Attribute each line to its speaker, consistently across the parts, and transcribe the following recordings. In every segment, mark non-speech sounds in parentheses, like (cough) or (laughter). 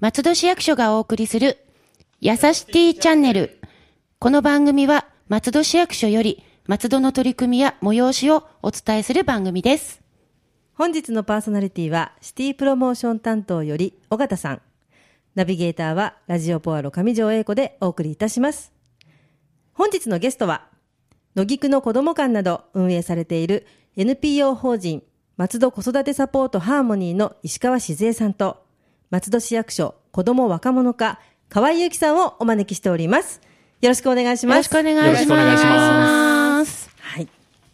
Speaker 1: 松戸市役所がお送りする、やさしティチャンネル。この番組は、松戸市役所より、松戸の取り組みや催しをお伝えする番組です。
Speaker 2: 本日のパーソナリティはシティプロモーション担当より尾形さんナビゲーターはラジオポアロ上条英子でお送りいたします本日のゲストは野木区の子ども館など運営されている NPO 法人松戸子育てサポートハーモニーの石川静江さんと松戸市役所子ども若者課河合由紀さんをお招きしておりますよろしくお願いします
Speaker 1: よろしくお願いします。
Speaker 3: よろしくお願いします
Speaker 2: はい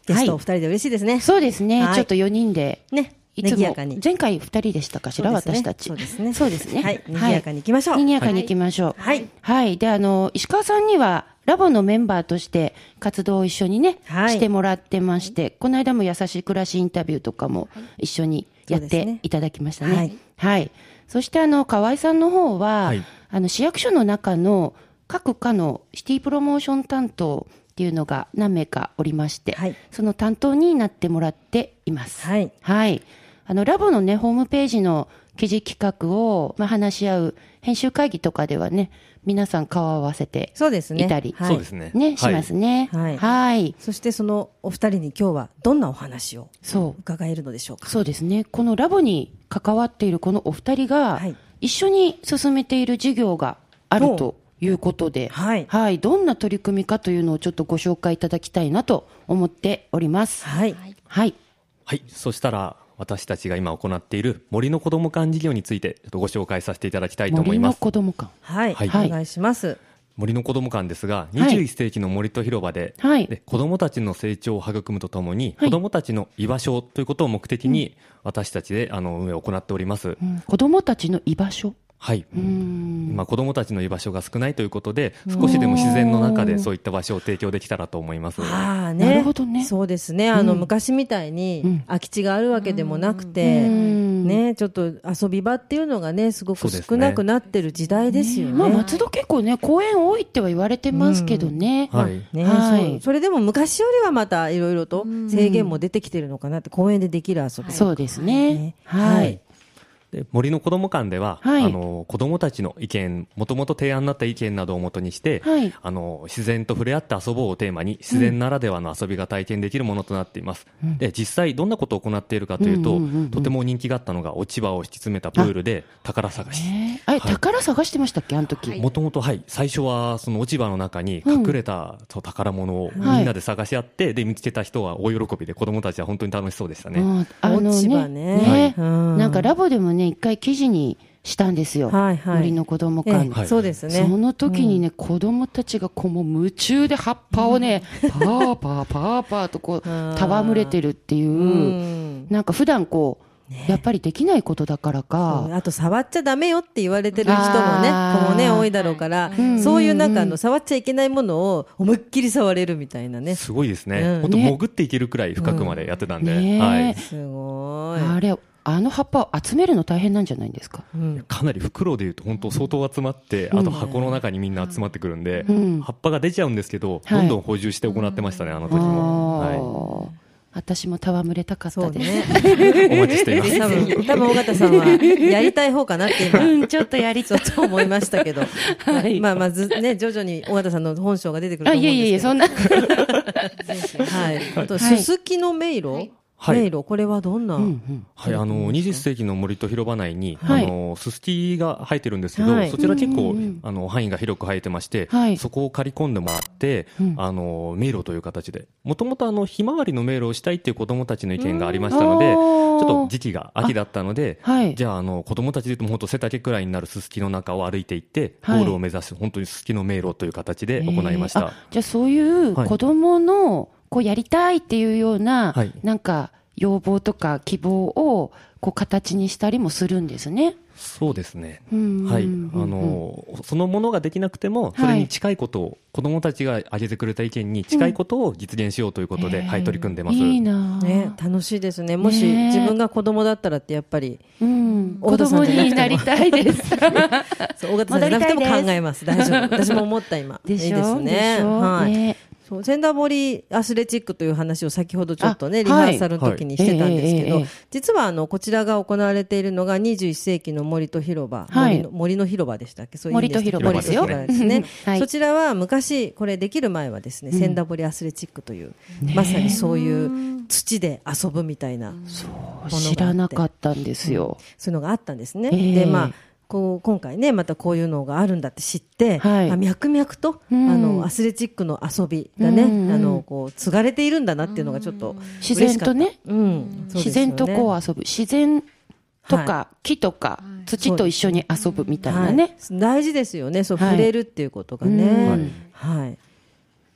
Speaker 2: ゲストお二人で嬉しいですね、
Speaker 1: そうですね。
Speaker 2: はい
Speaker 1: ちょっと4人で。
Speaker 2: ね
Speaker 1: いつも
Speaker 2: 賑やかに、
Speaker 1: 前回2人でしたかしら、
Speaker 2: ね
Speaker 1: 私たち。
Speaker 2: そうですね
Speaker 1: そうですね。
Speaker 2: はい賑やかに行きましょう
Speaker 1: 賑やかに行きましょう。
Speaker 2: はい
Speaker 1: はい。で、あの、石川さんには、ラボのメンバーとして活動を一緒にね、
Speaker 2: はい
Speaker 1: してもらってまして、この間も優しい暮らしインタビューとかも一緒にやっていただきましたね。
Speaker 2: はい
Speaker 1: はい。そして、あの、河合さんの方は、
Speaker 3: はい
Speaker 1: あの、市役所の中の各課のシティプロモーション担当っていうのが何名かおりまして、
Speaker 2: はい
Speaker 1: その担当になってもらっています。
Speaker 2: はい
Speaker 1: はい。あの、ラボのね、ホームページの記事企画を、まあ、話し合う編集会議とかではね、皆さん顔を合わせて
Speaker 2: そうですね
Speaker 1: いたり、
Speaker 2: はい
Speaker 3: そうですね。
Speaker 1: ね、
Speaker 3: はい
Speaker 1: しますね。
Speaker 2: はい
Speaker 1: はい。
Speaker 2: そしてそのお二人に今日はどんなお話を
Speaker 1: そう。
Speaker 2: 伺えるのでしょうか？
Speaker 1: そうですね。このラボに関わっているこのお二人が
Speaker 2: はい、
Speaker 1: 一緒に進めている事業があるということで、
Speaker 2: はい
Speaker 1: どんな取り組みかというのをちょっとご紹介いただきたいなと思っております。
Speaker 2: はい。
Speaker 1: はい。
Speaker 3: はい。そしたら、私たちが今行っている森の子ども館事業について、ちょっとご紹介させていただきたいと思
Speaker 1: 森の
Speaker 3: います。
Speaker 1: 子供館。
Speaker 2: はい。
Speaker 3: はい
Speaker 2: お願いします。
Speaker 3: 森の子ども館ですが、
Speaker 1: はい
Speaker 3: 21世紀の森と広場で、
Speaker 1: はい
Speaker 3: で子どもたちの成長を育むとともに、
Speaker 1: はい
Speaker 3: 子どもたちの居場所ということを目的に、私たちであの運営を行っております。
Speaker 1: うん子供たちの居場所？
Speaker 3: はい。今子どもたちの居場所が少ないということで、少しでも自然の中でそういった場所を提供できたらと思います。
Speaker 2: ああね。
Speaker 1: なるほどね
Speaker 2: そうですね。あの、
Speaker 1: うん
Speaker 2: 昔みたい
Speaker 1: うん
Speaker 2: に空き地があるわけでもなくて、
Speaker 1: うん
Speaker 2: ね、ちょっと遊び場っていうのがね、すごく少なくなってる時代ですよね。
Speaker 1: まあ、松戸結構ね、公園多いっては言われてますけどね。
Speaker 3: はい。
Speaker 2: ね
Speaker 1: はい
Speaker 2: それでも昔よりはまたいろいろと制限も出てきてるのかなって、公園でできる遊び。
Speaker 1: そうですね
Speaker 2: ね。
Speaker 1: は
Speaker 2: はい
Speaker 1: い。
Speaker 3: で森の子ども館では、
Speaker 1: はい。
Speaker 3: あの子どもたちの意見もともと提案になった意見などをもとにして、
Speaker 1: はい。
Speaker 3: あの自然と触れ合って遊ぼうをテーマに自然ならではの遊びが体験できるものとなっています、で実際どんなことを行っているかというと、
Speaker 1: うんうんうんうん。
Speaker 3: とても人気があったのが落ち葉を敷き詰めたプールで宝探し。
Speaker 1: えー、あれ、宝探してましたっけあの時？
Speaker 3: もともとはい。最初はその落ち葉の中に隠れたそう宝物をみ
Speaker 1: はい。
Speaker 3: んなで探し合って、で見つけた人は大喜びで子どもたちは本当に楽しそうでしたね、
Speaker 1: うん。あの
Speaker 2: 落ち葉
Speaker 1: ね。
Speaker 2: ね。
Speaker 1: ね。
Speaker 2: うん。
Speaker 1: なんかラボでもね、一回記事にしたんですよ。
Speaker 2: はいはい。
Speaker 1: 森の子供
Speaker 2: え
Speaker 1: 館。
Speaker 2: え
Speaker 3: はい。
Speaker 2: そうですね。
Speaker 1: その時にね、子供たちがこうもう夢中で葉っぱをね、パーパーパーパーとこう、(laughs) 戯れてるっていう、
Speaker 2: うん。
Speaker 1: なんか普段こう、やっぱりできないことだからか、
Speaker 2: あと触っちゃダメよって言われてる人もね、子もね、多いだろうから、
Speaker 1: ん。
Speaker 2: そういうなんかあの、触っちゃいけないものを思いっきり触れるみたいなね。す
Speaker 3: すごいですね、
Speaker 2: うん。
Speaker 3: 本当
Speaker 1: ね。
Speaker 3: 潜っていけるくらい深くまでやってたんで、
Speaker 1: ね。
Speaker 3: はい、
Speaker 2: ごい。
Speaker 1: あれ、あの葉っぱを集めるの大変なんじゃないんですか？
Speaker 2: うん
Speaker 3: かなり袋でいうと本当相当集まって、あと箱の中にみんな集まってくるんで、
Speaker 1: うん
Speaker 3: 葉っぱが出ちゃうんですけど、
Speaker 1: はい
Speaker 3: どんどん補充して行ってましたね、あの時も。
Speaker 1: 私も戯れたかったです。
Speaker 2: ね。
Speaker 3: い、(laughs) お待ちしています。
Speaker 2: 多分、多分、尾形さんは、やりたい方かなって今、
Speaker 1: うん、ちょっとやりたい。
Speaker 2: と思いましたけど。
Speaker 1: はい
Speaker 2: まあ、まずね、徐々に尾形さんの本性が出てくると
Speaker 1: あ、
Speaker 2: 思うん
Speaker 1: いえいえいえ、
Speaker 2: ですけど。
Speaker 1: そんな。(laughs)
Speaker 2: はい。あと、
Speaker 1: はい
Speaker 2: すすきの迷路？
Speaker 3: はい
Speaker 2: 迷路、これはどんな
Speaker 3: はい、あの、20世紀の森と広場内に、
Speaker 1: はい。
Speaker 3: あの、ススキが生えてるんですけど、
Speaker 2: はい。
Speaker 3: そちら結構、あの、範囲が広く生えてまして、
Speaker 1: はい。
Speaker 3: そこを借り込んでもらって、
Speaker 1: うん。
Speaker 3: あの、迷路という形で、もともとあの、ひまわりの迷路をしたいっていう子供たちの意見がありましたので、ちょっと時期が秋だったので、
Speaker 1: はい。
Speaker 3: じゃあ、あの、子供たちで言うと、本当背丈くらいになるすすきの中を歩いていって、
Speaker 1: はい。
Speaker 3: ゴールを目指す、本当にすすきの迷路という形で行いました。
Speaker 1: じゃあそういう
Speaker 3: はい。
Speaker 1: 子供のこうやりたいっていうような、
Speaker 3: はい
Speaker 1: なんか要望とか希望をこう形にしたりもするんですね。
Speaker 3: そうですね。
Speaker 1: うん
Speaker 3: はい。あ
Speaker 1: うんうん
Speaker 3: の、そのものができなくても、
Speaker 1: い
Speaker 3: それに近いことを、子供たちが挙げてくれた意見に近いことを実現しようということで、はい、取り組んでます。
Speaker 1: いいなあ
Speaker 2: ね、楽しいですね。もし
Speaker 1: ね
Speaker 2: 自分が子供だったらってやっぱり、
Speaker 1: うん、子
Speaker 2: 太田さ
Speaker 1: 供
Speaker 2: んじゃなくても
Speaker 1: になりたいです。(laughs)
Speaker 2: そう、尾形さんじゃなくても
Speaker 1: 戻りたいです
Speaker 2: 考えます。大丈夫。(laughs) 私も思った今。
Speaker 1: でしょ？
Speaker 2: いいですね。
Speaker 1: でしょ？
Speaker 2: はい。
Speaker 1: ね
Speaker 2: そう千田堀アスレチックという話を先ほどちょっとね
Speaker 1: あ
Speaker 2: リハーサルの時にしてたんですけど、実はあのこちらが行われているのが21世紀の森と広場、
Speaker 1: はい。
Speaker 2: 森の森の広場でしたっけ？そういう
Speaker 1: 森と広場
Speaker 3: ですよ。
Speaker 2: ですね、
Speaker 1: はい。
Speaker 2: そちらは昔これできる前はですね、千田堀アスレチックという、まさにそういう土で遊ぶみたいなものが
Speaker 1: 知らなかったんですよ。
Speaker 2: そういうのがあったんですね。
Speaker 1: ええ。
Speaker 2: で、まあ、こう、今回ね、またこういうのがあるんだって知って、
Speaker 1: はい。
Speaker 2: あ脈々と、
Speaker 1: うん。
Speaker 2: あの、アスレチックの遊びがね、
Speaker 1: うん。うん
Speaker 2: あの、こう、継がれているんだなっていうのがちょっと
Speaker 1: 自然とね
Speaker 2: 嬉しかった、うん、
Speaker 1: 自然とこ
Speaker 2: う
Speaker 1: う遊ぶ。自然とか
Speaker 2: は
Speaker 1: 木とか土と一緒に遊ぶみたいなね。
Speaker 2: はい。大事ですよね、そう、
Speaker 1: はい。
Speaker 2: 触れるっていうことがね。
Speaker 1: うん。
Speaker 2: はい。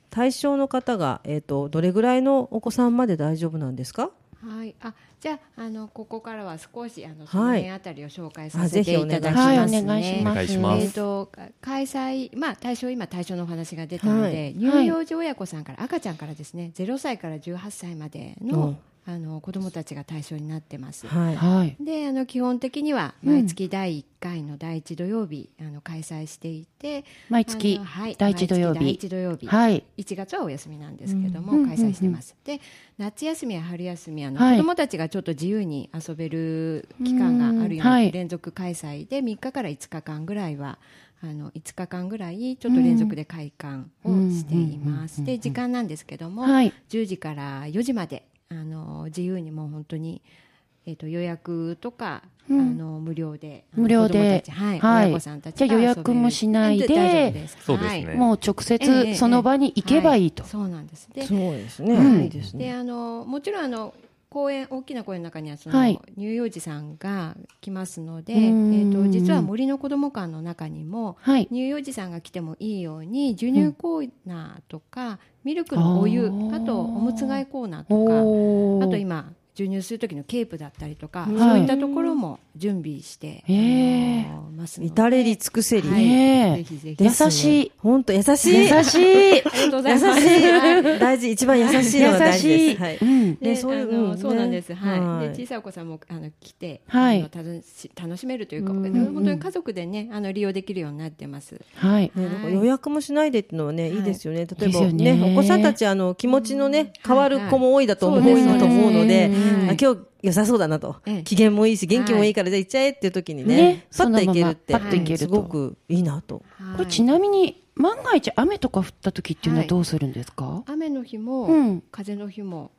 Speaker 2: 対象の方が、えっ、と、どれぐらいのお子さんまで大丈夫なんですか？
Speaker 4: はい、あじゃああのここからは少しあの
Speaker 2: はい
Speaker 4: その辺あたりを紹介
Speaker 2: あ
Speaker 4: させていただき
Speaker 2: ます
Speaker 4: ね。
Speaker 1: はい、お願いします。
Speaker 4: えー、とか開催、まあ、対象、今、対象のお話が出たので、
Speaker 2: はい。
Speaker 4: 乳幼児親子さんから、赤ちゃんからですね、0歳から18歳までの,、
Speaker 2: うん
Speaker 4: あの子どもたちが対象になってます。
Speaker 2: はい。
Speaker 1: はい。
Speaker 4: であの基本的には毎月第1回の第1土曜日、あの開催していて
Speaker 1: 毎月
Speaker 4: はい
Speaker 1: 第一土曜日
Speaker 4: 第1土曜日、
Speaker 1: はい。
Speaker 4: 1月はお休みなんですけども、
Speaker 1: うん
Speaker 4: 開催してます、で夏休みや春休みあの、
Speaker 1: はい
Speaker 4: 子どもたちがちょっと自由に遊べる期間があるような連続開催で3日から5日間ぐらいはあの5日間ぐらいちょっと連続で開館をしています、で時間なんですけども、
Speaker 1: はい。
Speaker 4: 10時から4時まであの自由にもう本当に、えー、と予約とか、
Speaker 1: うん。
Speaker 4: あの無料で
Speaker 1: 無料で。
Speaker 4: はい
Speaker 1: はい。
Speaker 4: 親御さんたちが
Speaker 1: じゃあ予約もしないで
Speaker 4: です
Speaker 3: そうですね。
Speaker 4: はい。
Speaker 1: もう直
Speaker 4: ええ
Speaker 1: 接その場に行けばいいと。
Speaker 4: は。そうなんです。で
Speaker 2: そうですね。
Speaker 1: うん。
Speaker 2: いいですね。
Speaker 4: であのもちろんあの公園大きな公園の中にはその、
Speaker 1: はい。
Speaker 4: 乳幼児さんが来ますので、
Speaker 1: う
Speaker 4: え
Speaker 1: ん。
Speaker 4: ー、と実は森の子ども館の中にも
Speaker 1: はい。
Speaker 4: 乳幼児さんが来てもいいように授乳コーナーとか、ミルクのお湯
Speaker 1: あ
Speaker 4: とおむつ替えコーナーとかあと今授乳する時のケープだったりとか、
Speaker 2: はい。
Speaker 4: そういったところも準備して、ますので。
Speaker 2: 至れり尽くせり。
Speaker 4: はい。ぜひぜひ。
Speaker 1: 優しい。
Speaker 2: 本当優しい。
Speaker 1: 優しい。
Speaker 4: ありがとうござい
Speaker 2: 大事、一番優しいのが大事です。はい。
Speaker 1: うん。
Speaker 4: で
Speaker 2: そういう
Speaker 4: そうなんです、
Speaker 2: ね
Speaker 4: はい。
Speaker 2: はい。
Speaker 4: で小さいお子さんもあの来て、
Speaker 1: はい。
Speaker 4: あの楽し楽しめるというか、
Speaker 2: うん
Speaker 4: 本当に家族でねあの利用できるようになってます。
Speaker 1: はい。
Speaker 2: ね、なんか予約もしないでっていうのはね、い。いですよね。例えば
Speaker 1: よね。
Speaker 2: ね、お子さんたち、あの、気持ちのね、変わる子も多いだと思う、
Speaker 4: はいはい
Speaker 2: 多いと思うので、
Speaker 4: うん
Speaker 2: あ今日良さそうだなと。
Speaker 4: ええ。
Speaker 2: 機嫌もいいし、元気もいいから、じゃあ行っちゃえっていう時に
Speaker 1: ね
Speaker 2: ね、パッと行けるって、
Speaker 1: ままパッと行けると。
Speaker 2: すごくいいなと。
Speaker 4: はい。
Speaker 1: これちなみに、万が一雨とか降った時っていうのはどうするんですか？
Speaker 4: 雨の日も、
Speaker 1: うん。
Speaker 4: 風の日も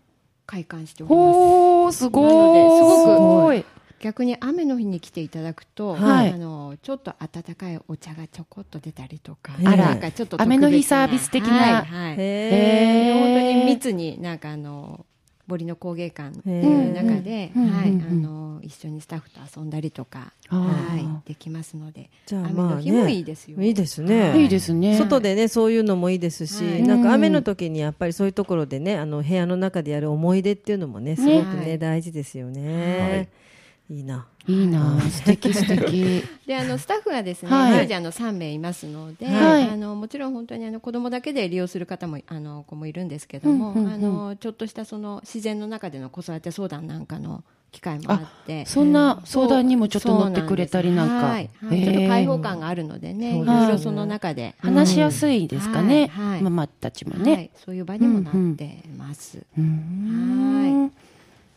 Speaker 4: 開館しております。
Speaker 1: ほー、すごい。
Speaker 4: 逆に雨の日に来ていただくと、
Speaker 1: はい。
Speaker 4: あのちょっと温かいお茶がちょこっと出たりとか、
Speaker 2: あら
Speaker 4: なんかちょっと
Speaker 1: 雨の日サービス的な。
Speaker 4: はい。はい
Speaker 2: へ
Speaker 4: 本当に
Speaker 2: ー
Speaker 4: 密になんかあの森の工芸館って
Speaker 2: へ
Speaker 4: い
Speaker 2: ー。
Speaker 4: う中で、
Speaker 1: うん
Speaker 4: はい、
Speaker 1: うん
Speaker 4: あの一緒にスタッフと遊んだりとか、はい、できますので、
Speaker 2: じゃあ
Speaker 4: 雨
Speaker 2: まあ
Speaker 4: の日もいい
Speaker 2: ね、
Speaker 4: ですよ。
Speaker 2: いいですね。
Speaker 1: い。いですね。
Speaker 2: 外でね、そういうのもいいですし、
Speaker 4: はい。
Speaker 2: なんか雨の時にやっぱりそういうところでね、あの部屋の中でやる思い出っていうのもね、すごくね、
Speaker 4: はい。
Speaker 2: 大事ですよね。いいな。
Speaker 1: いいな。素敵素敵。(laughs)
Speaker 4: であのスタッフがですね、
Speaker 1: はい。
Speaker 4: 当時あの3名いますので、
Speaker 1: はい。
Speaker 4: あのもちろん本当にあの子供だけで利用する方もあの子もいるんですけども、あのちょっとしたその自然の中での子育て相談なんかの機会もあって。
Speaker 1: そんな相談にもちょっと乗ってくれたりなんか。
Speaker 4: はい。はい。ちょっと開放感があるのでね、いろいろその中で、
Speaker 1: 話しやすいですかね。
Speaker 4: はい。はい。
Speaker 1: ママたちも
Speaker 4: は
Speaker 1: ね。
Speaker 4: い、そういう場にもなってます。
Speaker 1: うーん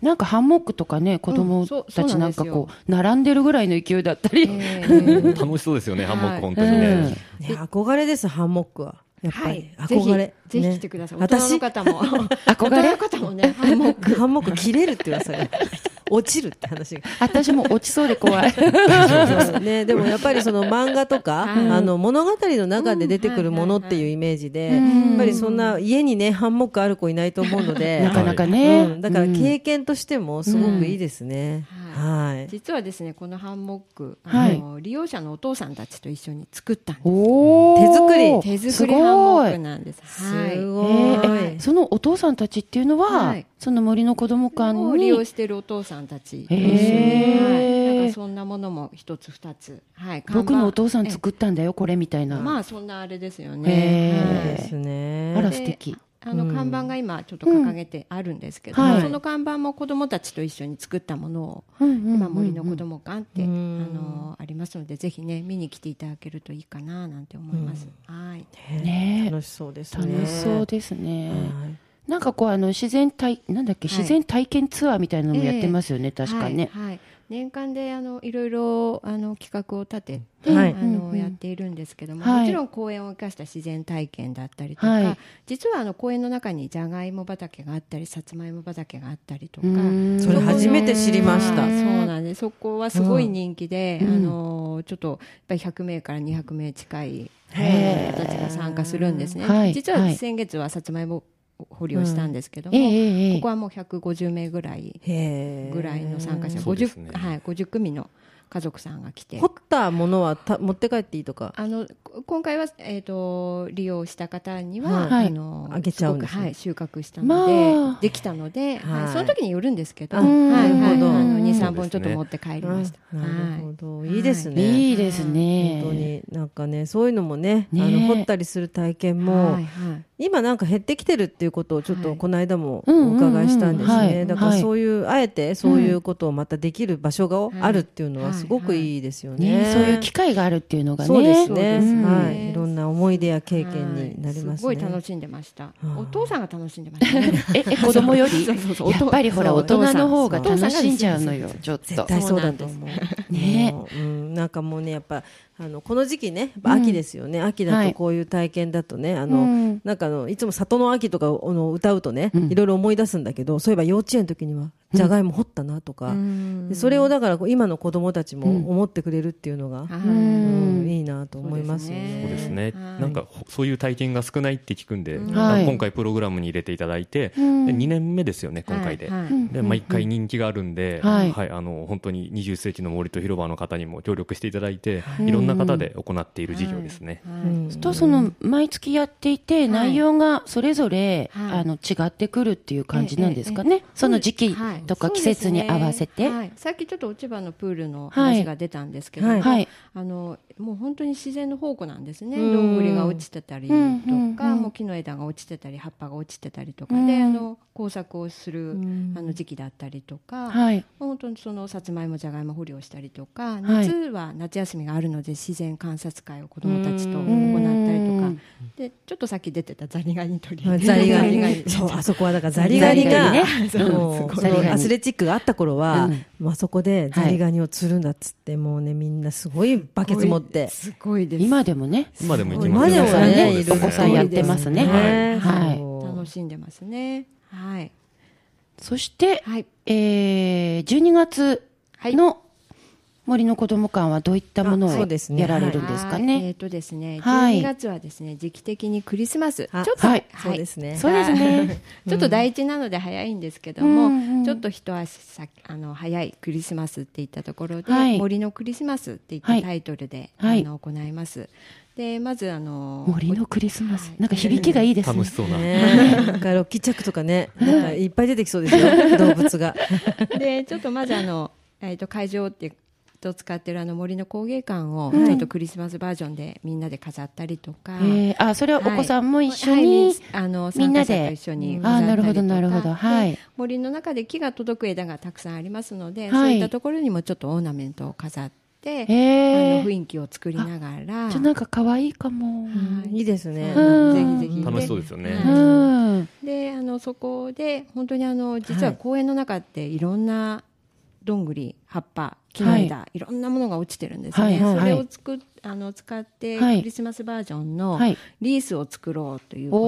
Speaker 1: なんかハンモックとかね、子供たちなんかこう、並んでるぐらいの勢いだったり。
Speaker 4: えー (laughs)
Speaker 3: 楽しそうですよね、ハンモック、
Speaker 4: はい
Speaker 3: 本当にね。
Speaker 2: ね憧れです、ハンモックは。やっぱり。
Speaker 4: はい、ぜひ
Speaker 2: 憧れ。
Speaker 4: ぜひ
Speaker 2: ね
Speaker 4: 来てください。大人
Speaker 2: 私？(laughs)
Speaker 4: の、方も。
Speaker 1: 憧れ？
Speaker 4: の方もね、ハンモック。
Speaker 2: ハンモック切れるって噂が。(laughs) 落ちるって話が。
Speaker 1: 私も落ちそうで怖い。(laughs)
Speaker 2: ね、でもやっぱりその漫画とか、
Speaker 4: はい
Speaker 2: あの物語の中で出てくるものっていうイメージで、
Speaker 1: うん
Speaker 2: やっぱりそんな家にね、ハンモックある子いないと思うので、
Speaker 1: なかなかね。
Speaker 2: うんだから経験としてもすごくいいですね。
Speaker 4: うん
Speaker 2: はい。
Speaker 4: 実はですね、このハンモック、
Speaker 1: はい
Speaker 4: あの利用者のお父さんたちと一緒に作ったんです。
Speaker 2: 手作り
Speaker 4: 手作りハンモック
Speaker 1: す
Speaker 4: なんです。
Speaker 2: す
Speaker 4: はい。
Speaker 2: ごい。
Speaker 1: えーえそのお父さんたちっていうのは、
Speaker 4: はい
Speaker 1: その森の子供館
Speaker 4: を利用
Speaker 1: に、
Speaker 4: しているお父さんたち。
Speaker 1: へー
Speaker 4: はい。なんかそんなものも一つ二つ。はい。
Speaker 1: 僕のお父さん作ったんだよ、これみたいな。
Speaker 4: まあそんなあれですよ
Speaker 1: へ
Speaker 4: ね。
Speaker 1: ー
Speaker 4: はい
Speaker 2: ですね。
Speaker 1: あら、
Speaker 4: で
Speaker 1: 素敵。
Speaker 4: あの看板が今ちょっと掲げてあるんですけど、
Speaker 1: うんはい
Speaker 4: その看板も子どもたちと一緒に作ったものを、
Speaker 1: うんうんうんうん
Speaker 4: 今森の子ども館って、
Speaker 2: うん
Speaker 4: あのありますのでぜひね見に来ていただけるといいかななんて思います。はい。
Speaker 1: ね
Speaker 2: 楽しそうですね。
Speaker 1: 楽しそうですね。
Speaker 2: はい
Speaker 1: なんかこうあの自然体なんだっけ、
Speaker 4: はい
Speaker 1: 自然体験ツアーみたいなのもやってますよね、確かね。
Speaker 4: はい、はい年間であのいろいろあの企画を立てて、
Speaker 2: はい。
Speaker 4: あのやっているんですけども、
Speaker 1: はい。
Speaker 4: もちろん公園を生かした自然体験だったりとか、
Speaker 1: はい。
Speaker 4: 実はあの公園の中にじゃがいも畑があったりさつまいも畑があったりとか、
Speaker 1: うん。
Speaker 2: それ初めて知りました。
Speaker 4: はいそうなんです。そこはすごい人気で、
Speaker 1: うん。
Speaker 4: あのちょっとやっぱり100名から200名近い方たちが参加するんですね、
Speaker 1: はい。
Speaker 4: 実は先月はさつまいも掘りをしたんですけども、
Speaker 1: ええええええ。
Speaker 4: ここはもう150名ぐらいぐらいの参加者、
Speaker 3: そうです
Speaker 4: 50
Speaker 3: ね
Speaker 4: はい、50組の家族さんが来て。
Speaker 2: 掘ったものはた持って帰っていいとか？
Speaker 4: あのこ今回は、えー、と利用した方には、
Speaker 1: はい。
Speaker 4: あの
Speaker 2: あげちゃうんですね。
Speaker 4: はい、収穫したので、
Speaker 1: まあ。
Speaker 4: できたので、
Speaker 2: はい。
Speaker 4: はい、その時によるんですけど、
Speaker 2: あ
Speaker 4: はい。
Speaker 1: なるほど。
Speaker 4: はい。あの23
Speaker 3: そうですね。
Speaker 4: 本ちょっと持って帰りました。
Speaker 2: うんなるほ
Speaker 4: はい。
Speaker 2: ど、いいですね。
Speaker 1: い。いですね。
Speaker 2: 本当になんかねそういうのもね
Speaker 1: ね
Speaker 2: あの掘ったりする体験も、
Speaker 4: はいはい。
Speaker 2: 今なんか減ってきてるっていうことをちょっと
Speaker 4: はい。
Speaker 2: この間もお伺いしたんですね、
Speaker 1: はい。
Speaker 2: だから
Speaker 1: はい。
Speaker 2: そういう、あえてそういうことをまたできる場所が
Speaker 4: はい
Speaker 2: あるっていうのはすごくいいですよね。
Speaker 1: ね、そういう機会があるっていうのがね。
Speaker 2: そうですね、
Speaker 4: ですね
Speaker 2: はい、いろんな思い出や経験になりますね。
Speaker 4: すごい楽しんでました。
Speaker 2: あ
Speaker 4: お父さんが楽しんでましたね。(laughs)
Speaker 1: え、え、子供より？
Speaker 4: そうそうそう。
Speaker 1: やっぱりほら、大人の方が楽しんじゃうのよ、ちょっと。
Speaker 2: 絶対そうだと思う。
Speaker 1: ね。
Speaker 2: もううん、なんかもうねやっぱあのこの時期ね秋ですよね、秋だ
Speaker 1: はい。
Speaker 2: とこういう体験だとね、あの、
Speaker 1: うん。
Speaker 2: なんかあのいつも里の秋とかをあの歌うとね、
Speaker 1: うん。
Speaker 2: いろいろ思い出すんだけどそういえば幼稚園の時にはじゃがいも掘ったなとか、
Speaker 4: うん。
Speaker 2: でそれをだから今の子供たちも
Speaker 1: うん。
Speaker 2: 思ってくれるっていうのが、
Speaker 4: はい。
Speaker 2: うん
Speaker 1: うん。
Speaker 2: いいなと思いますよ
Speaker 3: そうですね、
Speaker 4: はい
Speaker 3: なんかほそういう体験が少ないって聞くんで、今回プログラムに入れていただいて、
Speaker 1: うん。
Speaker 3: で2年目ですよね今回で、
Speaker 4: はい。はい。
Speaker 1: うん。
Speaker 3: で毎回人気があるんで、
Speaker 1: はい。
Speaker 3: あの本当に20世紀の森と広場の方にも協力していただいて、
Speaker 1: い。
Speaker 3: い、ろんな方で行っている事業ですね、
Speaker 1: とその毎月やっていて、内容がそれぞれ、
Speaker 4: はい。
Speaker 1: あの違ってくるっていう感じなんですかね、その時期とか季節に合わせて。
Speaker 4: はい。さっきちょっと落ち葉のプールの話が出たんですけども、
Speaker 2: はい。
Speaker 1: はい。
Speaker 4: あのもう本当に自然の宝庫なんですね。
Speaker 2: うん。
Speaker 4: どんぐりが落ちてたりとか、
Speaker 1: うんうんうん
Speaker 4: もう木の枝が落ちてたり葉っぱが落ちてたりとか
Speaker 1: うん
Speaker 4: で、あの工作をする、
Speaker 2: うん。
Speaker 4: あの時期だったりとか、
Speaker 1: はい。
Speaker 4: 本当にそのさつまいもじゃがいも掘りをしたりとか、
Speaker 1: はい。
Speaker 4: 夏は夏休みがあるので自然観察会を子どもたちと行ったりとか
Speaker 1: うん
Speaker 4: でちょっとさっき出てたザリガニ取り。
Speaker 2: まあザリガニ。そうあそこはだからザリガニがアスレチックがあった頃は、
Speaker 1: うん。
Speaker 2: まあそこでザリガニを釣るんだっつって、もうねみんなすごいバケツ持って。
Speaker 4: すごいです。
Speaker 1: 今でもね、
Speaker 3: 今でも行きます
Speaker 2: 今でもね
Speaker 1: お子さんやってますね。
Speaker 2: ね。
Speaker 1: はい。
Speaker 4: 楽しんでますね。はい。
Speaker 1: そして、
Speaker 4: はい。
Speaker 1: えー、12月
Speaker 4: はい。
Speaker 1: の森の子ども館はどういったものを
Speaker 2: うですね。
Speaker 1: やられるんですか
Speaker 4: はい。え
Speaker 1: ね。
Speaker 4: っ、とですね、
Speaker 1: はい。
Speaker 4: 12月はですね、時期的にクリスマス。ちょ
Speaker 2: あ
Speaker 4: っと、
Speaker 1: はい。
Speaker 2: そうですね。
Speaker 1: そうですね。(laughs)
Speaker 4: ちょっと第一なので早いんですけども、
Speaker 1: うんうん
Speaker 4: ちょっと一足先あの早いクリスマスっていったところで、
Speaker 1: はい。
Speaker 4: 森のクリスマスっていっ
Speaker 1: はい
Speaker 4: たタイトルで、
Speaker 1: はい。
Speaker 4: あの行います。でまずあの
Speaker 1: 森のクリスマス？
Speaker 4: は。い。
Speaker 1: なんか響きがいいですね。
Speaker 3: 楽し。そうな、
Speaker 2: ねなんかロッキーチャックとかねなんかいっぱい出てきそうですよ (laughs) 動物が。
Speaker 4: でちょっとまずあのえっ、と会場ってと使ってるあの森の工芸館を
Speaker 1: うん。
Speaker 4: ちょっとクリスマスバージョンでみんなで飾ったりとか、
Speaker 1: えー、あ、それはお子さんも一緒
Speaker 4: はい
Speaker 1: に、
Speaker 4: はいあの
Speaker 1: みんなで
Speaker 4: 一緒に
Speaker 1: あ
Speaker 4: 飾ったりとか。
Speaker 1: なるほどなるほど。はい。
Speaker 4: で森の中で木が届く枝がたくさんありますので、
Speaker 1: はい。
Speaker 4: そういったところにもちょっとオーナメントを飾って、
Speaker 1: え
Speaker 4: あ
Speaker 1: ー、
Speaker 4: の雰囲気を作りながら。
Speaker 1: じゃあなんか可愛いかも。
Speaker 2: い。いですね。
Speaker 1: うん。
Speaker 4: ぜひぜひ
Speaker 3: 楽しそうですよね、
Speaker 1: う
Speaker 4: はい。
Speaker 1: ん。
Speaker 4: であのそこで本当にあの実は公園の中っていろんなどんぐり葉っぱ木の枝、い、ろんなものが落ちてるんですね、
Speaker 1: はいはい
Speaker 4: それをつくあの使って、
Speaker 1: はい。
Speaker 4: クリスマスバージョンの
Speaker 1: はい。
Speaker 4: リースを作ろうということ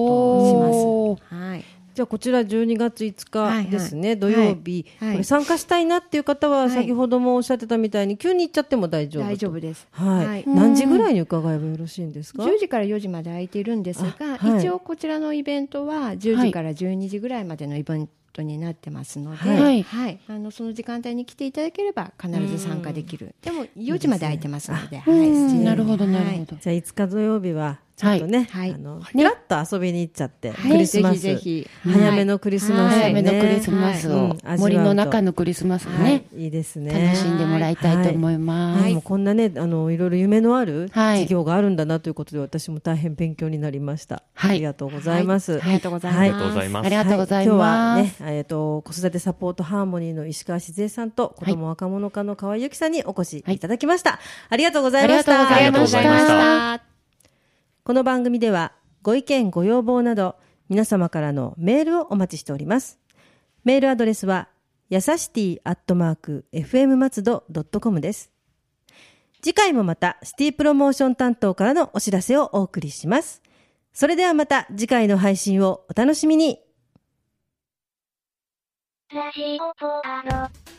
Speaker 4: をします。はい。
Speaker 2: じゃあこちら12月5日ですね、
Speaker 4: はい。
Speaker 2: 土曜日、
Speaker 4: はい。
Speaker 2: これ参加したいなっていう方は
Speaker 4: はい。
Speaker 2: 先ほどもおっしゃってたみたいに急に行っちゃっても大丈夫と。
Speaker 4: 大丈夫です。
Speaker 2: はい、
Speaker 4: はい。
Speaker 2: 何時ぐらいに伺えばよろしいんですか
Speaker 4: ？10時から4時まで空いているんですが、一応こちらのイベントは10時から12時ぐらいまでのイベントになってますので、
Speaker 1: はい。
Speaker 4: あのその時間帯に来ていただければ必ず参加できる。でも4時まで空いてますので、
Speaker 1: う
Speaker 4: はい、
Speaker 1: ん。なるほど
Speaker 4: はい
Speaker 1: なるほど。
Speaker 2: じゃあ5日土曜日はちょっとね、
Speaker 4: はい。
Speaker 2: あの、ふらっと遊びに行っちゃって、
Speaker 4: はい。
Speaker 2: クリスマス。
Speaker 4: ぜひぜひ。
Speaker 2: 早めのクリスマス、ね。
Speaker 4: はい。
Speaker 1: 早めのクリスマスを、森の中のクリスマスをね、
Speaker 2: はい、いいですね。
Speaker 1: 楽しんでもらいたいと思います。
Speaker 2: はい、もうこんなね、あの、いろいろ夢のある
Speaker 1: はい。
Speaker 2: 事業があるんだなということで、私も大変勉強になりました。
Speaker 1: はい。
Speaker 2: ありがとうございます。
Speaker 4: はい。ありがとうございます。
Speaker 2: は
Speaker 3: ありがとうございます。
Speaker 1: ありがとうございます。
Speaker 2: はい今日はね、えっ、と、子育てサポートハーモニーの石川静江さんと、子供若者課の河合由紀さんにお越しいただきました。
Speaker 1: ありがとうございました。
Speaker 3: ありがとうございました
Speaker 2: この番組では、ご意見、ご要望など、皆様からのメールをお待ちしております。メールアドレスは、やさしティアットマーク、fm 松戸ドットコムです。次回もまた、シティプロモーション担当からのお知らせをお送りします。それではまた次回の配信をお楽しみに。
Speaker 5: ラジオポアロ。